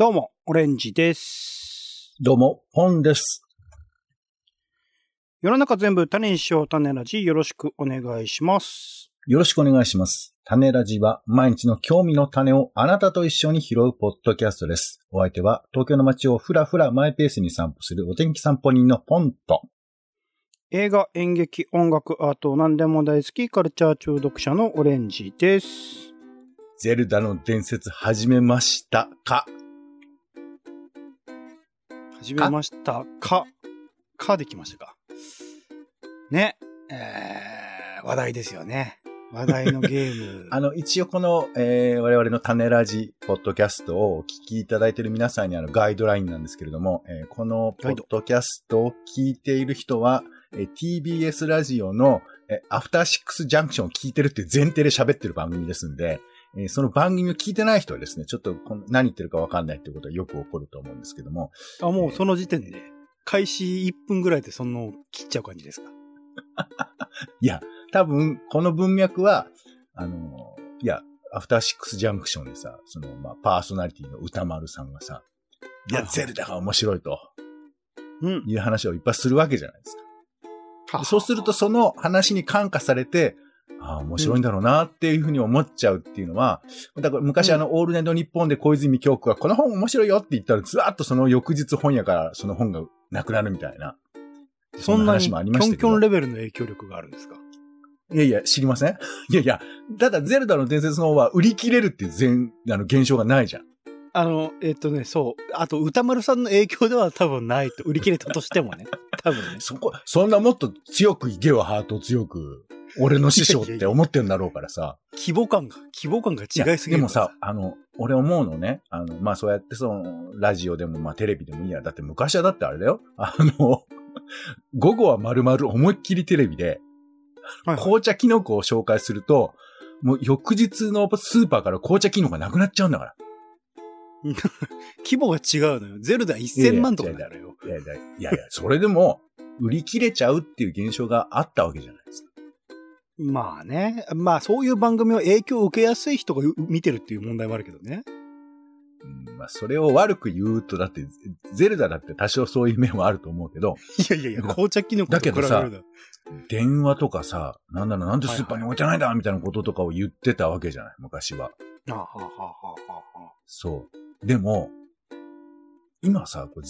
どうも、オレンジです。どうも、ポンです。世の中全部種にしよう種ラジよろしくお願いします。よろしくお願いします。種ラジは毎日の興味の種をあなたと一緒に拾うポッドキャストです。お相手は東京の街をふらふらマイペースに散歩するお天気散歩人のポンと。映画、演劇、音楽、アート、何でも大好き、カルチャー中毒者のオレンジです。ゼルダの伝説始めましたか？始めましたか？かできましたか？ね。えー、話題ですよね。話題のゲーム。あの、一応この、えー我々の種ラジポッドキャストをお聞きいただいている皆さんにあのガイドラインなんですけれども、えーこのポッドキャストを聞いている人は、えー TBS ラジオの、えーアフターシックスジャンクションを聞いてるっていう前提で喋ってる番組ですんで、えーその番組を聞いてない人はですね、ちょっと何言ってるかわかんないっていうことはよく起こると思うんですけども、あ、もうその時点で、開始1分ぐらいでその切っちゃう感じですか？いや、多分、この文脈は、あの、いや、アフターシックスジャンクションでさ、その、まあ、パーソナリティの歌丸さんがさ、いや、ゼルダが面白いと。うん。いう話をいっぱいするわけじゃないですか。はそうすると、その話に感化されて、ああ、面白いんだろうなっていうふうに思っちゃうっていうのは、だから昔あの、オールナイトニッポンで小泉京子がこの本面白いよって言ったら、ずらっとその翌日本屋からその本がなくなるみたいな。そんなに話もありましたけどキョンキョンレベルの影響力があるんですか？いやいや、知りませんいやいや、ただゼルダの伝説の方は売り切れるっていう全、あの、現象がないじゃん。あの、えっとね、そう。あと、歌丸さんの影響では多分ないと。売り切れたとしてもね。多分ね。そこ、そんなもっと強くいけよ、ハート強く。俺の師匠って思ってんだろうからさ。規模感が、規模感が違いすぎるでもさ、あの、俺思うのね、あの、まあ、そうやってその、ラジオでも、まあ、テレビでもいいや。だって昔はだってあれだよ。あの、午後は丸々思いっきりテレビで、はいはい紅茶キノコを紹介すると、もう翌日のスーパーから紅茶キノコがなくなっちゃうんだから。規模が違うのよ。ゼルダ1000万とかだよ。いやいや、いやいや、それでも、売り切れちゃうっていう現象があったわけじゃないですか。まあね。まあ、そういう番組を影響を受けやすい人がう見てるっていう問題もあるけどね。うんまあ、それを悪く言うと、だって、ゼルダだって多少そういう面はあると思うけど、いやいやいや、紅茶キノコと比べるだなけ電話とかさ、なんだろう、なんでスーパーに置いてないんだみたいなこととかを言ってたわけじゃない、昔は。あはあはあはあはあそう。でも、今さ、こ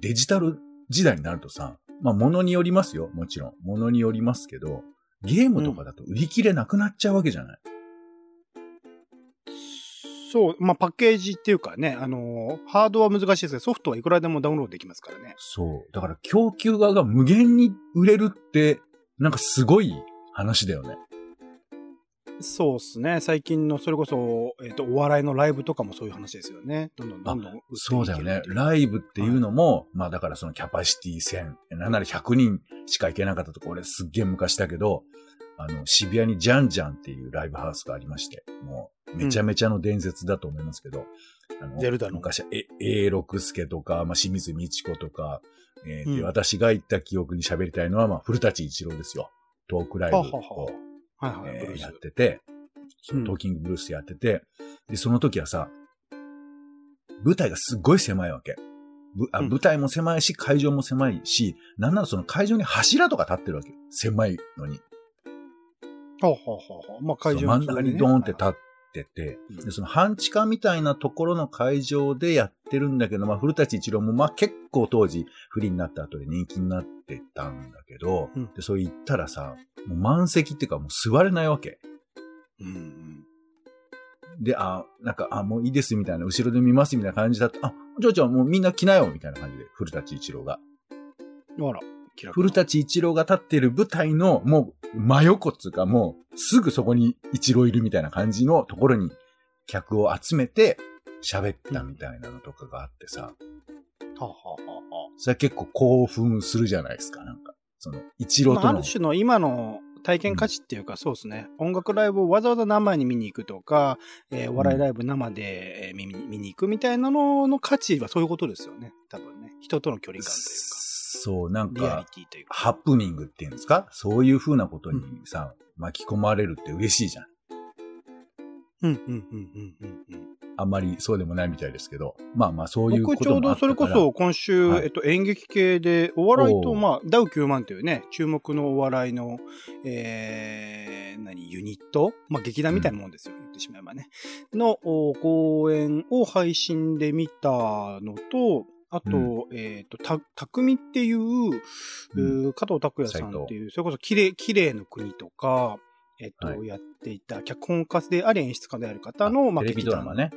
デジタル時代になるとさ、まあ、ものによりますよ、もちろん。ものによりますけど、ゲームとかだと売り切れなくなっちゃうわけじゃない？そう、まあ、パッケージっていうかね、あのーハードは難しいですけど、ソフトはいくらでもダウンロードできますからね。そう。だから供給側が無限に売れるって、なんかすごい話だよね。そうですね。最近の、それこそ、えっ、と、お笑いのライブとかもそういう話ですよね。どんどんどんどんそうだよねライブっていうのも、まあだからそのキャパシティ1000、なんなら100人しか行けなかったとこ、俺すっげえ昔だけど、あの、渋谷にジャンジャンっていうライブハウスがありまして、もう、めちゃめちゃの伝説だと思いますけど、あのゼルダの昔は、え、A 六助とか、まあ、清水美智子とか、えーでうん私が行った記憶に喋りたいのは、まあ、古舘一郎ですよ。トークライブをはいはい、えーやってて、トーキングブルースやってて、で、その時はさ、舞台がすっごい狭いわけ。ぶあうん舞台も狭いし、会場も狭いし、なんならその会場に柱とか立ってるわけよ。狭いのに。ははははまあ、会場そう真ん中にドーンって立っってて、うんで、その半地下みたいなところの会場でやってるんだけど、まあ、古舘一郎もまあ結構当時不利になった後で人気になってたんだけど、うんで、そう言ったらさ、もう満席っていうかもう座れないわけ。うんうん。で、あ、なんか、あ、もういいですみたいな、後ろで見ますみたいな感じだった。あ、じゃあじゃあもうみんな来なよみたいな感じで、古舘一郎が。あら、古舘一郎が立ってる舞台の、もう、真横っつうか、もう、すぐそこに一郎いるみたいな感じのところに、客を集めて、喋ったみたいなのとかがあってさ、ははははそれは結構興奮するじゃないですか、なんか。その、一郎との。る種の今の体験価値っていうか、そうですね。音楽ライブをわざわざ生に見に行くとか、えーお笑いライブ生で、えー見に見に行くみたいなのの価値はそういうことですよね。多分ね。人との距離感というか、そう、なんか。ハプニングっていうんですか？そういう風なことにさ、巻き込まれるって嬉しいじゃん。うん、うん、うん、うん、うんうん。あんまりそうでもないみたいですけど。まあまあ、そういうこ僕ちょうともあったからどそれこそ今週、はいえっと、演劇系で、お笑いと、まあ、ダウ9万というね、注目のお笑いの、えー、何、ユニット？まあ、劇団みたいなもんですよ、言ってしまえばね。の、お公演を配信で見たのと、あと、えっ、と、た、たくみっていう、うん。うー加藤拓也さんっていう、それこそ綺麗、綺麗の国とか、えっ、と、はい。やっていた、脚本家であり演出家である方の、まあ、テレビドラマね。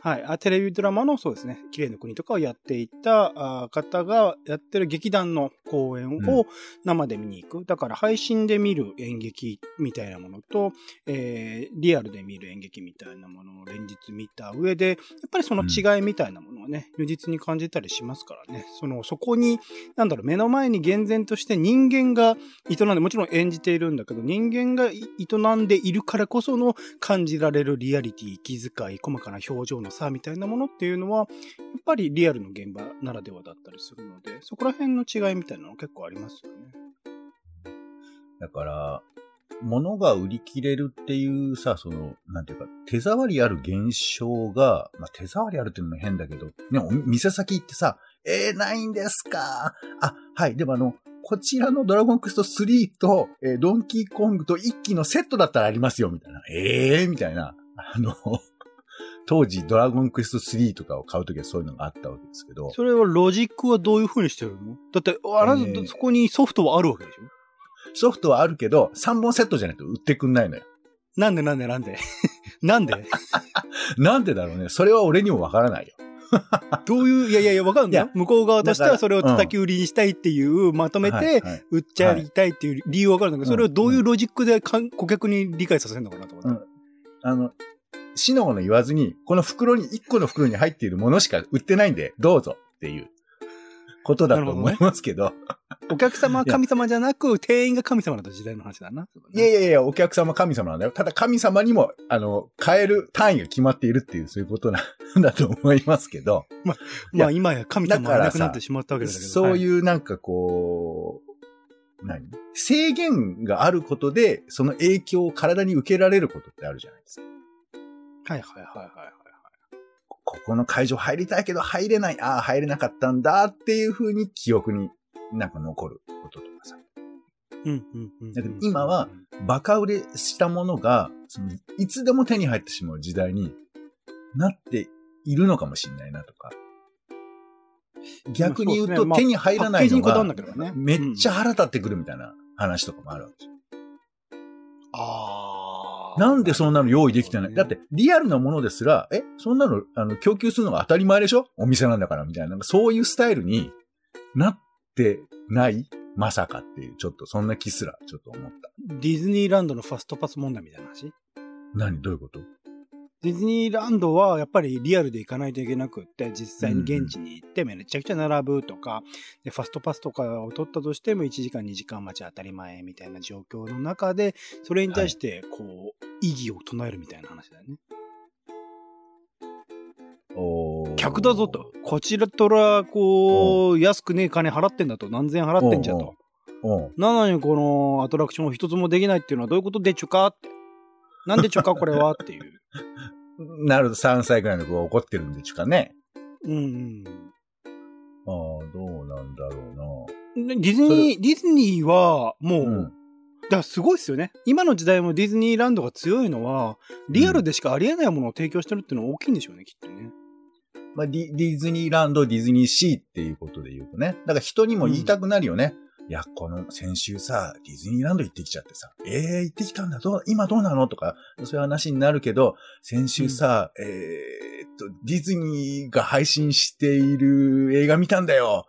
はい。あテレビドラマの、そうですね、綺麗の国とかをやっていたあ方がやってる劇団の公演うんを生で見に行く。だから配信で見る演劇みたいなものと、えーリアルで見る演劇みたいなものを連日見た上で、やっぱりその違いみたいなものはね、如実に感じたりしますからね。その、そこに、なんだろう、目の前に厳然として人間が営んで、もちろん演じているんだけど、人間がい営んでいるからこその感じられるリアリティ、気遣い、細かな表情の差みたいなものっていうのは、やっぱりリアルの現場ならではだったりするので、そこら辺の違いみたいなの結構ありますよね。だから、物が売り切れるっていうさ、その、なんていうか、手触りある現象が、まあ、手触りあるっていうのも変だけど、ね、お店先行ってさ、えー、ないんですか？あ、はい、でもあの、こちらのドラゴンクエスト3と、えードンキーコングと一機のセットだったらありますよ、みたいな。ええー、みたいな。あの、当時ドラゴンクエスト3とかを買うときはそういうのがあったわけですけど、それはロジックはどういう風にしてるの？だって、あなた、えー。そこにソフトはあるわけでしょ？ソフトはあるけど、3本セットじゃないと売ってくんないのよ。なんでなんでなんで？なんで？なんでだろうね。それは俺にもわからないよ。どういう、いやいやいや、わかるんだよ。向こう側としてはそれを叩き売りにしたいっていう、まとめて、はいはい売っちゃいたいっていう理由わかるんだけど、はい。それをどういうロジックでかん顧客に理解させるのかなと思って。あの、死のもの言わずに、この袋に、1個の袋に入っているものしか売ってないんで、どうぞっていうことだと思いますけど。お客様は神様じゃなく、店員が神様だった時代の話だな。いやいやいや、お客様神様なんだよ。ただ神様にも、あの、買える単位が決まっているっていう、そういうことなん だと思いますけど。いまやあ今や神様がいなくなってしまったわけだけど。そうう。いうなんかこう、何？制限があることで、その影響を体に受けられることってあるじゃないですか。はいはいはいはいはい。ここの会場入りたいけど入れない。ああ、入れなかったんだっていう風に記憶になんか残ることとかさ。うんうんうん。だけど今は、バカ売れしたものが、そのいつでも手に入ってしまう時代になっているのかもしれないなとか。逆に言うと手に入らないのがだけどねめっちゃ腹立ってくるみたいな話とかもあるわけですよ。ああ。なんでそんなの用意できてない、だって、リアルなものですら、え、そんなの、あの、供給するのが当たり前でしょ？お店なんだから、みたいな。なんかそういうスタイルになってない？まさかっていう、ちょっとそんな気すら、ちょっと思った。ディズニーランドのファストパス問題みたいな話？何？どういうこと？ディズニーランドはやっぱりリアルで行かないといけなくって、実際に現地に行ってめちゃくちゃ並ぶとか、で、ファストパスとかを取ったとしても1時間2時間待ち当たり前みたいな状況の中で、それに対してこう、意義を唱えるみたいな話だよね。客だぞと。こちらとら、こう、安くねえ金払ってんだと。何千円払ってんじゃんと。なのにこのアトラクションを一つもできないっていうのはどういうことでちゅかって。なんでちゅかこれは？っていう。なるほど、3歳くらいの子が怒ってるんでちゅかね。うんうん。ああ、どうなんだろでディズニー、ディズニーはもう、うな。うん。だからすごいですよね。今の時代もディズニーランドが強いのは、リアルでしかありえないものを提供してるっていうのは大きいんでしょうね、きっとね。まあ、ディディズニーランド、ディズニーシーっていうことで言うとね。だから人にも言いたくなるよね。いや、この先週さ、ディズニーランド行ってきちゃってさ、ええー、行ってきたんだ、どう、今どうなの？とか、そういう話になるけど、先週さ、えーっと、ディズニーが配信している映画見たんだよ。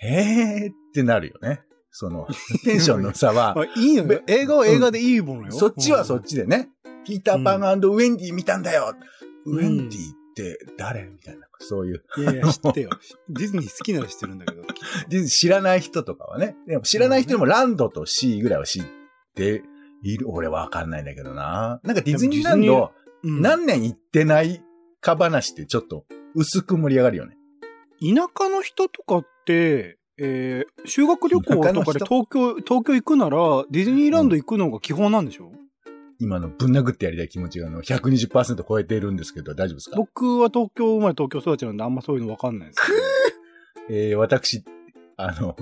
ええーってなるよね。その、テンションの差はま、あ、いいのよ。映画は映画でいいものよ。そっちはそっちでね。ピーターパンウェンディ見たんだよ。うんウェンディって誰？みたいな、そういう。うん。いやいや、知ってよ。ディズニー好きなら知ってるんだけど。ディズ知らない人とかはね。でも知らない人でもランドとシーぐらいは知っている。俺わかんないんだけどな。なんかディズニーランド、うん何年行ってないか話ってちょっと薄く盛り上がるよね。田舎の人とかって、えー、修学旅行とかで東京、東京行くなら、ディズニーランド行くのが基本なんでしょ、今のぶん殴ってやりたい気持ちがあの120%超えているんですけど、大丈夫ですか？僕は東京生まれ東京育ちなんであんまそういうのわかんないですけど。えー、私、あの、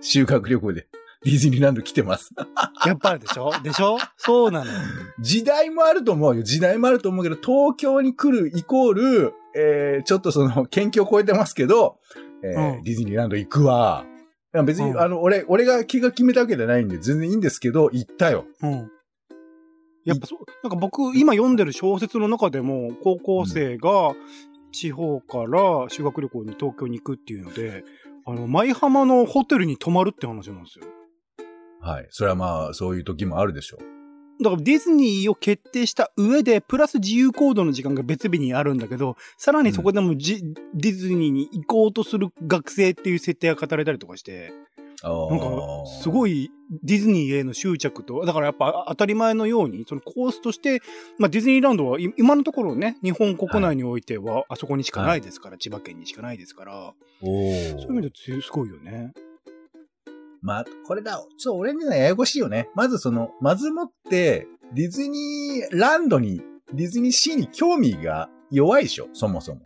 修学旅行でディズニーランド来てます。やっぱりでしょ？でしょ？そうなの。時代もあると思うよ。時代もあると思うけど、東京に来るイコール、えー、ちょっとその、県境を超えてますけど、えーうんディズニーランド行くわ。別に、うんあの、俺、俺が気が決めたわけじゃないんで、全然いいんですけど、行ったよ。うん。やっぱそう、なんか僕、今読んでる小説の中でも、高校生が地方から修学旅行に東京に行くっていうので、あの、舞浜のホテルに泊まるって話なんですよ。はい。それはまあ、そういう時もあるでしょう。だからディズニーを決定した上で、プラス自由行動の時間が別日にあるんだけど、さらにそこでもじ、ディズニーに行こうとする学生っていう設定が語れたりとかして、なんか、すごい。いディズニーへの執着と、だからやっぱ当たり前のように、そのコースとして、まあディズニーランドはい今のところね、日本国内においては、あそこにしかないですから、千葉県にしかないですから、おそういう意ー味ですごいよね。まあ、これだ、ちょっと俺にはややこしいよね。まずその、まずもって、ディズニーランドに、ディズニーシーに興味が弱いでしょ、そもそも。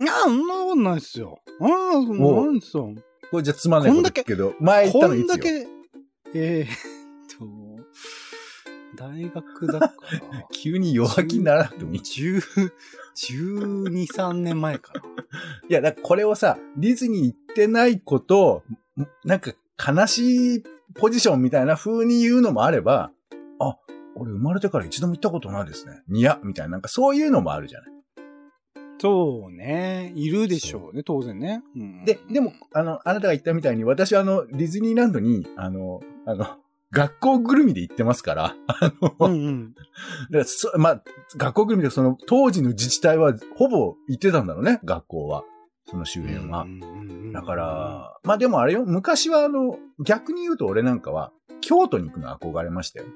いや、そんなことないっすよ。ああ、そんなことないっすよ。これじゃつまんないことけど、前言ったこのいつよ？んだけ、えー、っと、大学だから、急に弱気にならなくてもいい。い10、12、3年前かな。や、だこれをさ、ディズニー行ってないこと、なんか悲しいポジションみたいな風に言うのもあれば、あ、俺生まれてから一度も行ったことないですね。にや、みたいな、なんかそういうのもあるじゃない。そうね。いるでしょうね、当然ね。うんで、でも、、あの、あなたが言ったみたいに、私はあの、ディズニーランドに、あの、あの、学校ぐるみで行ってますから、あの、うんうん。だからそまあ、学校ぐるみでその、当時の自治体はほぼ行ってたんだろうね、学校は。その周辺は。だから、まあでもあれよ、昔はあの、逆に言うと俺なんかは、京都に行くの憧れましたよ。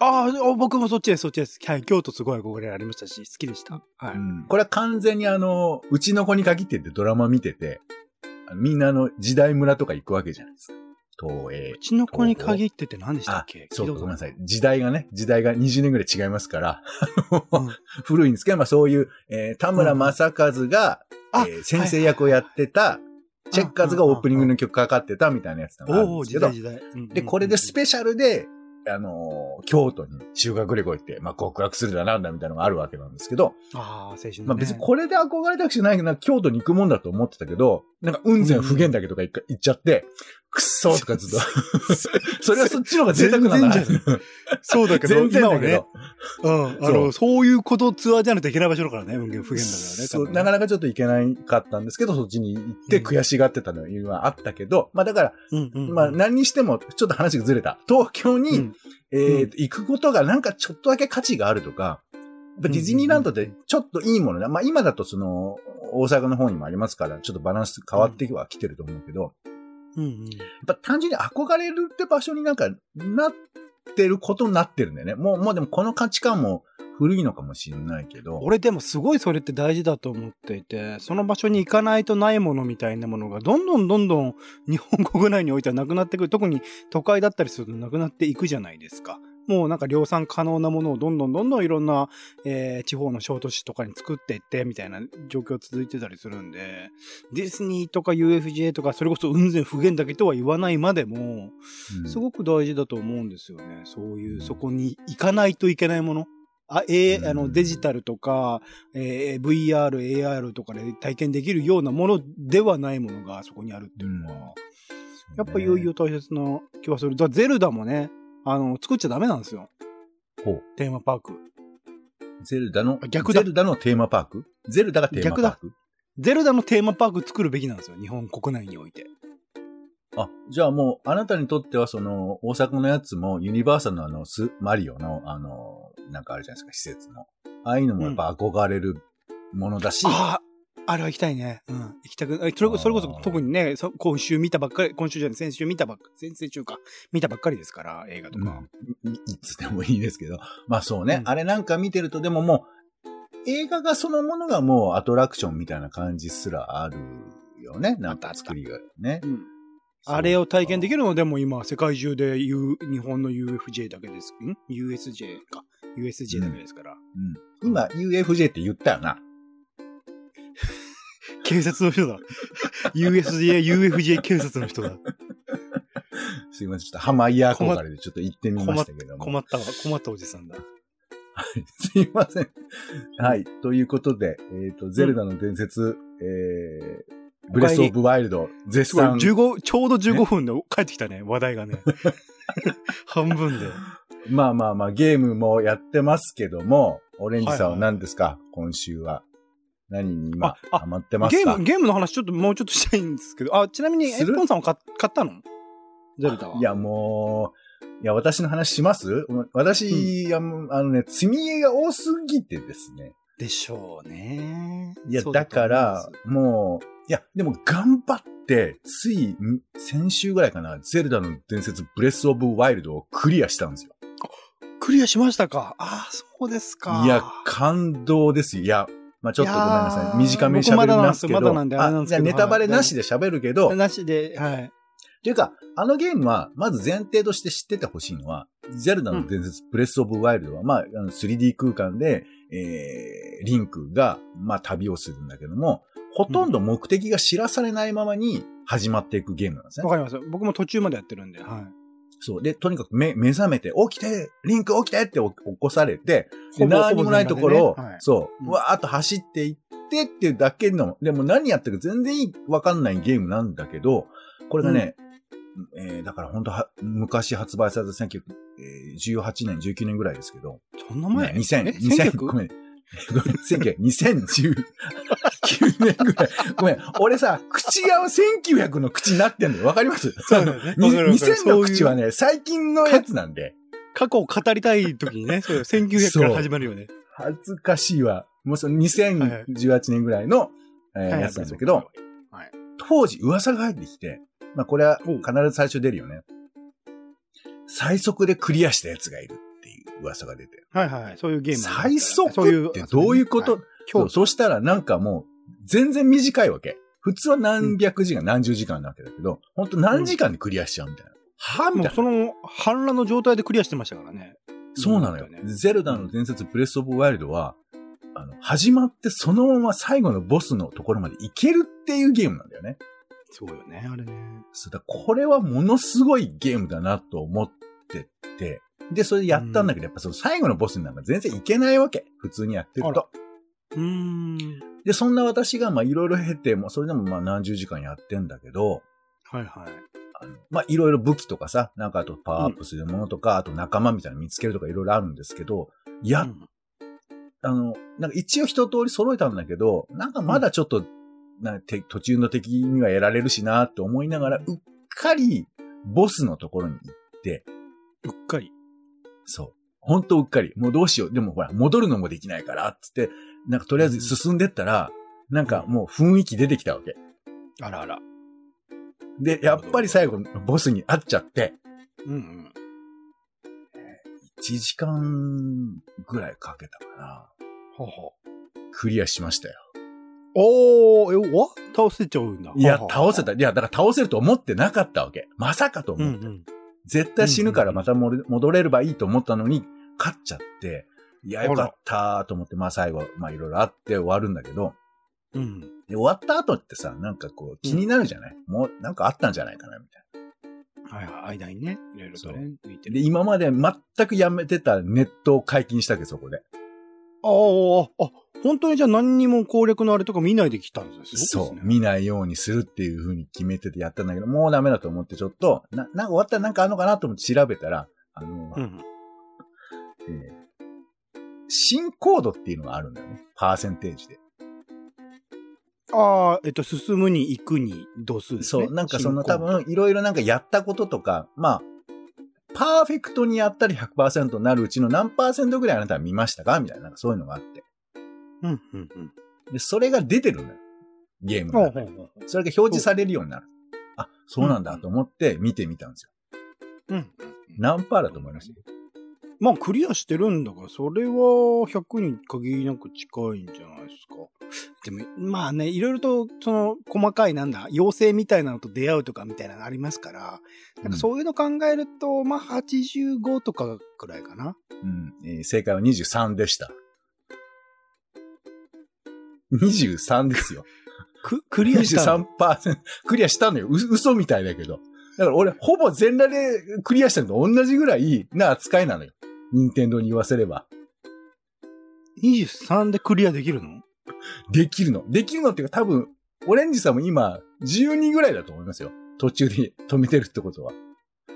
ああ、僕もそっちです、そっちです。はい、京都すごい憧れありましたし、好きでした。はい。うんこれは完全にあの、うちの子に限ってってドラマ見てて、みんなあの、時代村とか行くわけじゃないですか。東映う。ちの子に限ってって何でしたっあけ、そうごめんなさい。時代がね、時代が20年ぐらい違いますから、うん 古いんですけど、まあそういう、えー田村正和が、あえー先生役をやってた、チェッカーズがオープニングの曲かかってたみたいなやつがあるんですけどで、これでスペシャルで、あのー京都に修学旅行行って、まあ、告白するだなんだみたいなのがあるわけなんですけど、ああ、青春のね。まあ別にこれで憧れたくしないけど、京都に行くもんだと思ってたけど、なんか雲仙普賢岳とか行か行っちゃって、くっそーとかずっと。それはそっちの方が贅沢なんだ。そうだけど、全然今はね。だけど、、うん、あその、そういうことツアーじゃなきゃいけない場所だからね、運言不言だからね。そう、なかなかちょっと行けないかったんですけど、そっちに行って悔しがってたのはあったけど、まあだから、まあ何にしてもちょっと話がずれた。東京に、うん。え行くことがなんかちょっとだけ価値があるとか、ディズニーランドってちょっといいものね。まあ今だとその、大阪の方にもありますから、ちょっとバランス変わってはきてると思うけど、うんうんやっぱ単純に憧れるって場所になんかなってることになってるんだよね。もう、もうでもこの価値観も古いのかもしれないけど。俺でもすごいそれって大事だと思っていて、その場所に行かないとないものみたいなものがどんどんどんどん日本国内においてはなくなってくる。特に都会だったりするとなくなっていくじゃないですか。もうなんか量産可能なものをどんどんどんどんいろんな、えー地方の小都市とかに作っていってみたいな状況続いてたりするんで、ディズニーとか UFJ とかそれこそ雲仙普賢岳とは言わないまでも、うんすごく大事だと思うんですよね。そういう、そこに行かないといけないもの。あ、えあの、デジタルとか、えー VR、AR とかで体験できるようなものではないものがそこにあるっていうのは、やっぱいよいよ大切な気はする。ゼルダもね、あの、作っちゃダメなんですよ。ほう。テーマパーク。ゼルダのあ、逆だゼルダのテーマパーク？ゼルダがテーマパーク？ゼルダのテーマパーク作るべきなんですよ。日本国内において。あ、じゃあもう、あなたにとってはその、大阪のやつも、ユニバーサルのあの、ス、マリオの、あの、なんかあるじゃないですか、施設の。ああいうのもやっぱ憧れるものだし、ああ、あれは行きたいね。うん。行きたく、えそれこそれこそ特にね、そ今週見たばっかり、今週じゃない、先週見たばっか、先々週か、見たばっかりですから、映画とか。うんいいつでもいいですけど。まあそうね、うんあれなんか見てると、でももう、映画がそのものがもうアトラクションみたいな感じすらあるよね。なんか作りがね。うん。あれを体験できるのでも今、世界中で、U、日本の UFJ だけです。ん ?USJ か。USJ だけですから。うん。今、UFJ って言ったよな。警察の人だ。USJ、UFJ 警察の人だ。すいません。ちょっとハマイヤー憧れでちょっと行ってみましたけども。困ったわ。困ったおじさんだ。すいません。はい。ということで、えっ、と、ゼルダの伝説、えー、ブレスオブワイルド、絶賛。15、ちょうど15分で帰ってきたね、話題がね。半分で。まあまあまあ、ゲームもやってますけども、オレンジさんははいはい何ですか、今週は。何に今、ああハマってますか？ゲーム、ゲームの話ちょっともうちょっとしたいんですけど、あ、ちなみに、エする？ッポンさんは買買ったの？ゼルダは？いや、もう、いや、私の話します？私、うあのね、積み絵が多すぎてですね。でしょうね。いや、だからす、もう、いや、でも頑張って、つい、ん先週ぐらいかな、ゼルダの伝説、ブレスオブワイルドをクリアしたんですよ。クリアしましたかああ、そうですか。いや、感動ですよ。いや、まあちょっとごめんなさい。短めに喋りますけど。僕まだなんであれなんですけどじゃあネタバレなしで喋るけど、なしで、はい。っていうか、あのゲームは、まず前提として知っててほしいのは、ゼルダの伝説、ブレスオブワイルドは、まあ、あの 3D 空間で、えー、リンクが、まあ、旅をするんだけども、ほとんど目的が知らされないままに始まっていくゲームなんですねわ。かります。僕も途中までやってるんで、はい。そう。で、とにかく目、目覚めて、起きてリンク起きてって起こされて、で、何にもないところを、ね。はい。そう、うん。わーっと走っていってっていうだけの、でも何やってるか全然わかんないゲームなんだけど、これがね、えーだから本当は、昔発売された1918年、19年ぐらいですけど、そんな前ね2000、え2000、ごめん。ごめん、1900 2019年ぐらい。ごめん、俺さ、口が1900の口になってんのよ。わかります？そうだよねにわかるわかる2000の口はね、最近のやつなんで、過去を語りたい時にね、そうよ1900から始まるよね。恥ずかしいわ。もうその2018年ぐらいの、えーはいやつなんだけど、、はい。当時噂が入ってきて、まあこれは必ず最初出るよね。最速でクリアしたやつがいるっていう噂が出て。はいはいはい。そういうゲーム最。速ってどういうこと、はいそう今日、そしたらなんかもう全然短いわけ。普通は何百時間、何十時間なわけだけど、ほんと何時間でクリアしちゃうみたいな。はみたいな。その反乱の状態でクリアしてましたからね。そうなのよ。ねゼルダの伝説ブレスオブワイルドは、あの、始まってそのまま最後のボスのところまで行けるっていうゲームなんだよね。そうよね、あれね。そうだ、これはものすごいゲームだなと思ってて、で、それでやったんだけど、やっぱその最後のボスになんか全然いけないわけ。普通にやってると。で、そんな私がまあいろいろ経て、もうそれでもまあ何十時間やってんだけど、はいはい。あのまあいろいろ武器とかさ、なんかあとパワーアップするものとか、あと仲間みたいなの見つけるとかいろいろあるんですけど、やっうんあの、なんか一応一通り揃えたんだけど、なんかまだちょっと、なて途中の敵にはやられるしなって思いながら、うっかりボスのところに行って、うっかり。そう。ほんとうっかり。もうどうしよう。でもほら、戻るのもできないから、つって、なんかとりあえず進んでったら、なんかもう雰囲気出てきたわけ。あらあら。で、やっぱり最後、ボスに会っちゃって、うんうん。1時間ぐらいかけたかな。ほうほう。クリアしましたよ。おー、え、わ倒せちゃうんだ。いや倒せた。いや、だから倒せると思ってなかったわけ。まさかと思って。うんうん。絶対死ぬからまた戻れ戻れればいいと思ったのに、勝っちゃって、いや、よかったと思って、まあ最後、まあいろいろあって終わるんだけど、うん。で終わった後ってさ、なんかこう気になるじゃない、もうなんかあったんじゃないかなみたいはいはい。間にね、いろいろとね、抜いて。で、今まで全くやめてたネットを解禁したわけ、そこで。ああ、あ、本当にじゃあ何にも攻略のあれとか見ないで来たんですすごいそう。見ないようにするっていう風に決めててやったんだけど、もうダメだと思ってちょっと、な、なんか終わったらなんかあるのかなと思って調べたら、あの、うん。えー新コードっていうのがあるんだよね。パーセンテージで。ああ、えっと、進むに行くに度数ですね。そう、なんかその多進行分、いろいろなんかやったこととか、まあ、パーフェクトにやったら100%になるうちの何パーセントぐらいあなたは見ましたか？みたいな、なんかそういうのがあって。うん、うん、うん。で、それが出てるのよ。ゲームのほう中にほうほうほう。それが表示されるようになる。あ、そうなんだと思って見てみたんですよ。うんうん。何パーだと思います？まあ、クリアしてるんだから、それは100に限りなく近いんじゃないですか。でも、まあね、いろいろと、その、細かいなんだ、妖精みたいなのと出会うとかみたいなのありますから、なんかそういうの考えると、まあ、85とかくらいかな。うん。えー正解は23でした。23ですよ。く、クリアしたの？23%。クリアしたのよ。う嘘みたいだけど。だから俺、ほぼ全裸でクリアしたのと同じぐらいな扱いなのよ。任天堂に言わせれば。23でクリアできるの？できるの。できるのっていうか多分、オレンジさんも今、12ぐらいだと思いますよ。途中で止めてるってことは。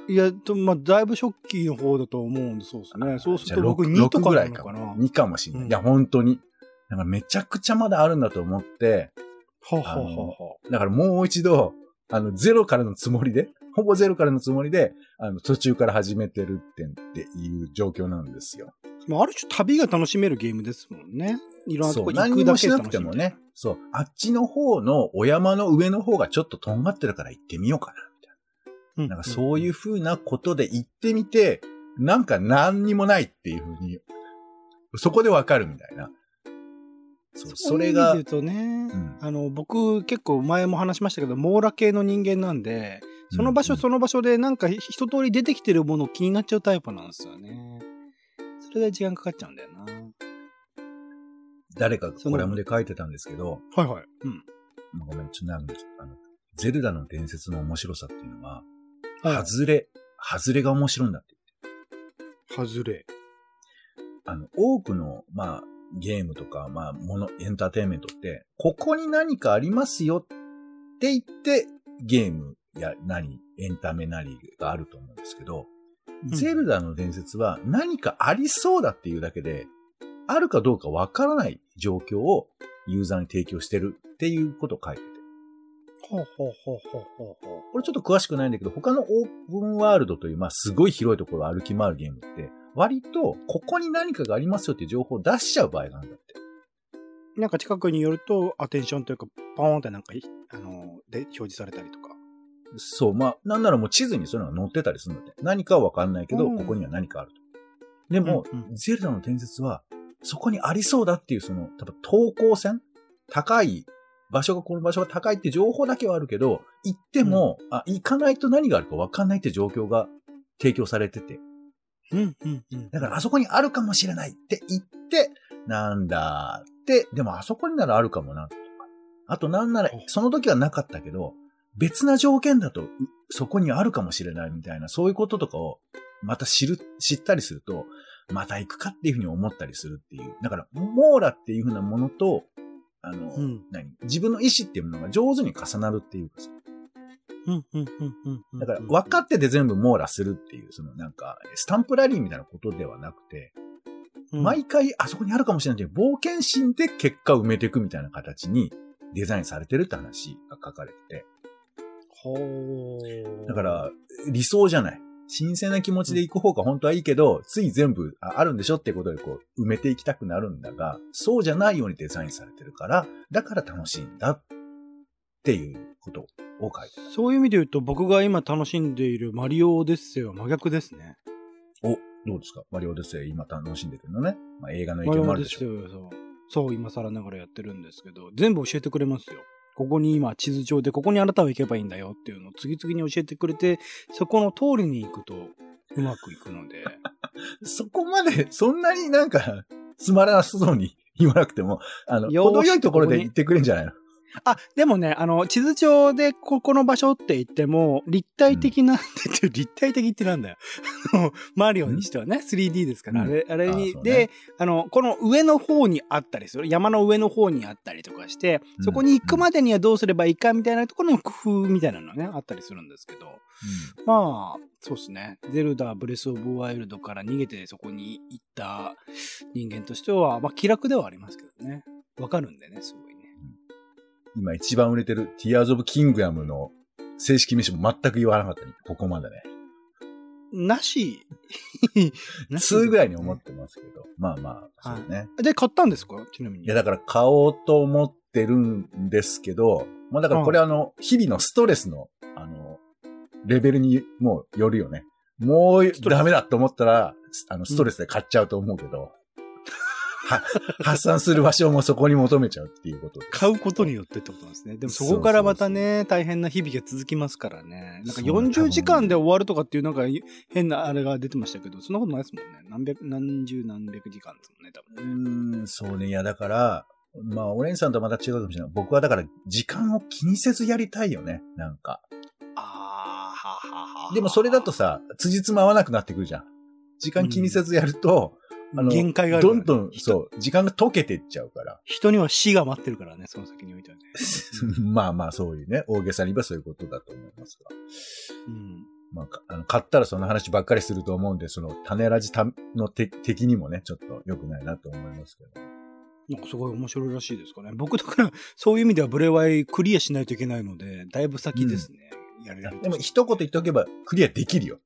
いや、とまあ、だいぶ初期の方だと思うんで、そうですね。そうすると僕6 2とかぐらいのかな。2かもしれない。うんいや、本当に。だからめちゃくちゃまだあるんだと思って、ははははだからもう一度、あの、ゼロからのつもりで、ほぼゼロからのつもりで、あの、途中から始めてるってっていう状況なんですよ。まあ、ある種旅が楽しめるゲームですもんね。いろんなとこ行何くだけにもしなくて。もね、そう、あっちの方のお山の上の方がちょっととんがってるから行ってみようかな、みたいうん。な。なんかそういう風なことで行ってみて、なんか何にもないっていう風に、そこでわかるみたいな。そう、そそれがうとね、んあの、僕結構前も話しましたけど、網羅系の人間なんで、その場所うんその場所でなんか一通り出てきてるもの気になっちゃうタイプなんですよね。それで時間かかっちゃうんだよな。誰かコラムで書いてたんですけど、はいはい。うん。ごめん、ちょっとなんあの、ゼルダの伝説の面白さっていうのは、はい外れ、外れが面白いんだって。外れ。あの、多くの、まあ、ゲームとか、まあ、もの、エンターテインメントって、ここに何かありますよって言って、ゲームや何、エンタメなりがあると思うんですけど、うんゼルダの伝説は何かありそうだっていうだけで、あるかどうかわからない状況をユーザーに提供してるっていうことを書いてて。ほうほうほうほうほうほう。これちょっと詳しくないんだけど、他のオープンワールドという、まあ、すごい広いところを歩き回るゲームって、割と、ここに何かがありますよっていう情報を出しちゃう場合があるんだって。なんか近くによると、アテンションというか、ポーンってなんかい、あの、で、表示されたりとか。そう、まあ、なんならもう地図にそういうのが載ってたりするので、何かはわかんないけど、うんここには何かあると。でも、うんうんゼルダの伝説は、そこにありそうだっていう、その、多分投稿線？高い、場所が、この場所が高いって情報だけはあるけど、行っても、あ、行かないと何があるかわかんないって状況が提供されてて、うん、うん、うん。だからあそこにあるかもしれないって言って、なんだって、でもあそこにならあるかもな、とか。あとなんなら、その時はなかったけど、別な条件だと、うそこにあるかもしれないみたいな、そういうこととかを、また知る、知ったりすると、また行くかっていうふうに思ったりするっていう。だから、網羅っていうふうなものと、あの、うん何？自分の意思っていうものが上手に重なるっていうかさ。だから、分かってて全部網羅するっていう、そのなんか、スタンプラリーみたいなことではなくて、うん、毎回あそこにあるかもしれないっていう冒険心で結果を埋めていくみたいな形にデザインされてるって話が書かれてて。ほーだか、ら理想じゃない。新鮮な気持ちで行く方が本当はいいけど、つい全部ああるんでしょっていうことでこう埋めていきたくなるんだが、そうじゃないようにデザインされてるから、だから楽しいんだっていうことを書いてた。そういう意味で言うと、僕が今楽しんでいるマリオオデッセイは真逆ですね。お、どうですか？マリオデッセイ今楽しんでるのね。まあ、映画の影響もあるでしょう。そう、今更ながらやってるんですけど、全部教えてくれますよ。ここに今地図上でここにあなたは行けばいいんだよっていうのを次々に教えてくれて、そこの通りに行くとうまくいくので。そこまで、そんなになんか、つまらなそうに言わなくても、あの、程よいところで言ってくれんじゃないの？あ、でもね、あの、地図上でここの場所って言っても、立体的な、立体的ってなんだよ。マリオにしてはね、3D ですから、うんあれ、あれに、ねで、あの、この上の方にあったりする。山の上の方にあったりとかして、うんそこに行くまでにはどうすればいいかみたいなところの工夫みたいなのね、あったりするんですけど。まあ、そうですね。ゼルダ、ブレスオブワイルドから逃げてそこに行った人間としては、まあ気楽ではありますけどね。わかるんでね、すごいね。今一番売れてる Tears of Kingdom の正式名称も全く言わなかったね。ここまでね。なし。なし2ぐらいに思ってますけど。まあまあ、そうね。で、買ったんですか？ちなみに。いや、だから買おうと思ってるんですけど、まあだからこれあの、日々のストレスの、あの、レベルにもうよるよね。もうダメだと思ったら、あの、ストレスで買っちゃうと思うけど、は発散する場所もそこに求めちゃうっていうこと。買うことによってってことなんですね。でもそこからまたね、大変な日々が続きますからね。なんかそう40時間で終わるとかっていうなんか変なあれが出てましたけど、そんなことないですもんね。何百、何十何百時間ですもんね、多う分ね。ーん、そうね。いや、だから、まあ、オレンジさんとはまた違うかもしれない。僕はだから、時間を気にせずやりたいよね。なんか。あー、はははでもそれだと、さ、辻褄合わなくなってくるじゃん。時間気にせずやると、あの、限界があるね、どんどん、人そう、時間が溶けていっちゃうから。人には死が待ってるからね、その先においてはね。まあまあ、そういうね、大げさに言えばそういうことだと思いますが。うん。まあか、あの、買ったらその話ばっかりすると思うんで、その、種ラジたの敵敵にもね、ちょっと良くないなと思いますけど。なんかすごい面白いらしいですかね。僕だから、そういう意味ではブレワイクリアしないといけないので、だいぶ先ですね。やれるでも、一言言っておけば、クリアできるよ。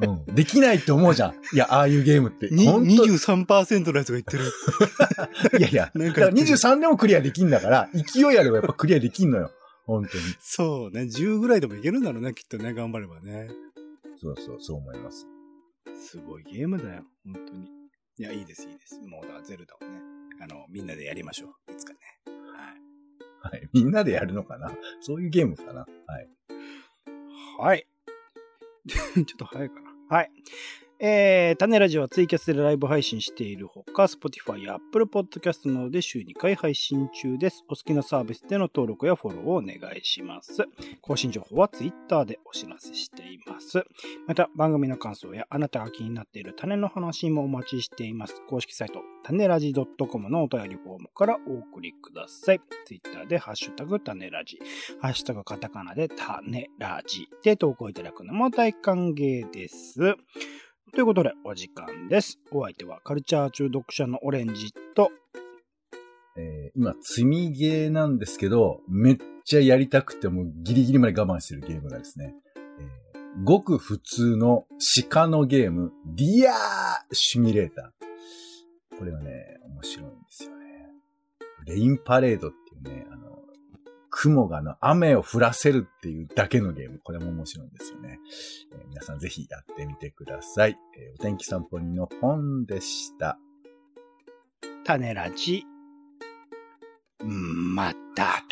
うん。できないって思うじゃん。いや、ああいうゲームって。に本当23%のやつが言ってる。いやいや、なんだからか言ってる23でもクリアできんだから、勢いあればやっぱクリアできんのよ。本当に。そうね。10ぐらいでもいけるんだろうね、きっとね。頑張ればね。そうそう、そう思います。すごいゲームだよ。本当に。いや、いいです、いいです。もう、だからゼルダをね。あの、みんなでやりましょう。いつかね。はい。はい。みんなでやるのかな？そういうゲームかな？はい。はい。ちょっと早いかな。はい。えー、種ラジオはツイキャスでライブ配信しているほか、Spotify や Apple Podcast などで週2回配信中です。お好きなサービスでの登録やフォローをお願いします。更新情報は Twitter でお知らせしています。また、番組の感想やあなたが気になっている種の話もお待ちしています。公式サイト、種ラジ .com のお便りフォームからお送りください。Twitter でハッシュタグ種ラジ、ハッシュタグカタカナで種ラジで投稿いただくのも大歓迎です。ということで、お時間です。お相手はカルチャー中毒者のオレンジと、えー今、積みゲーなんですけど、めっちゃやりたくてもギリギリまで我慢してるゲームがですね、えーごく普通の鹿のゲーム、ディアーシミュレーター。これはね、面白いんですよね。レインパレードっていうね、あの、雲がの雨を降らせるっていうだけのゲーム。これも面白いんですよね。えー皆さんぜひやってみてください。えーお天気散歩にの本でした。種ラジ、また。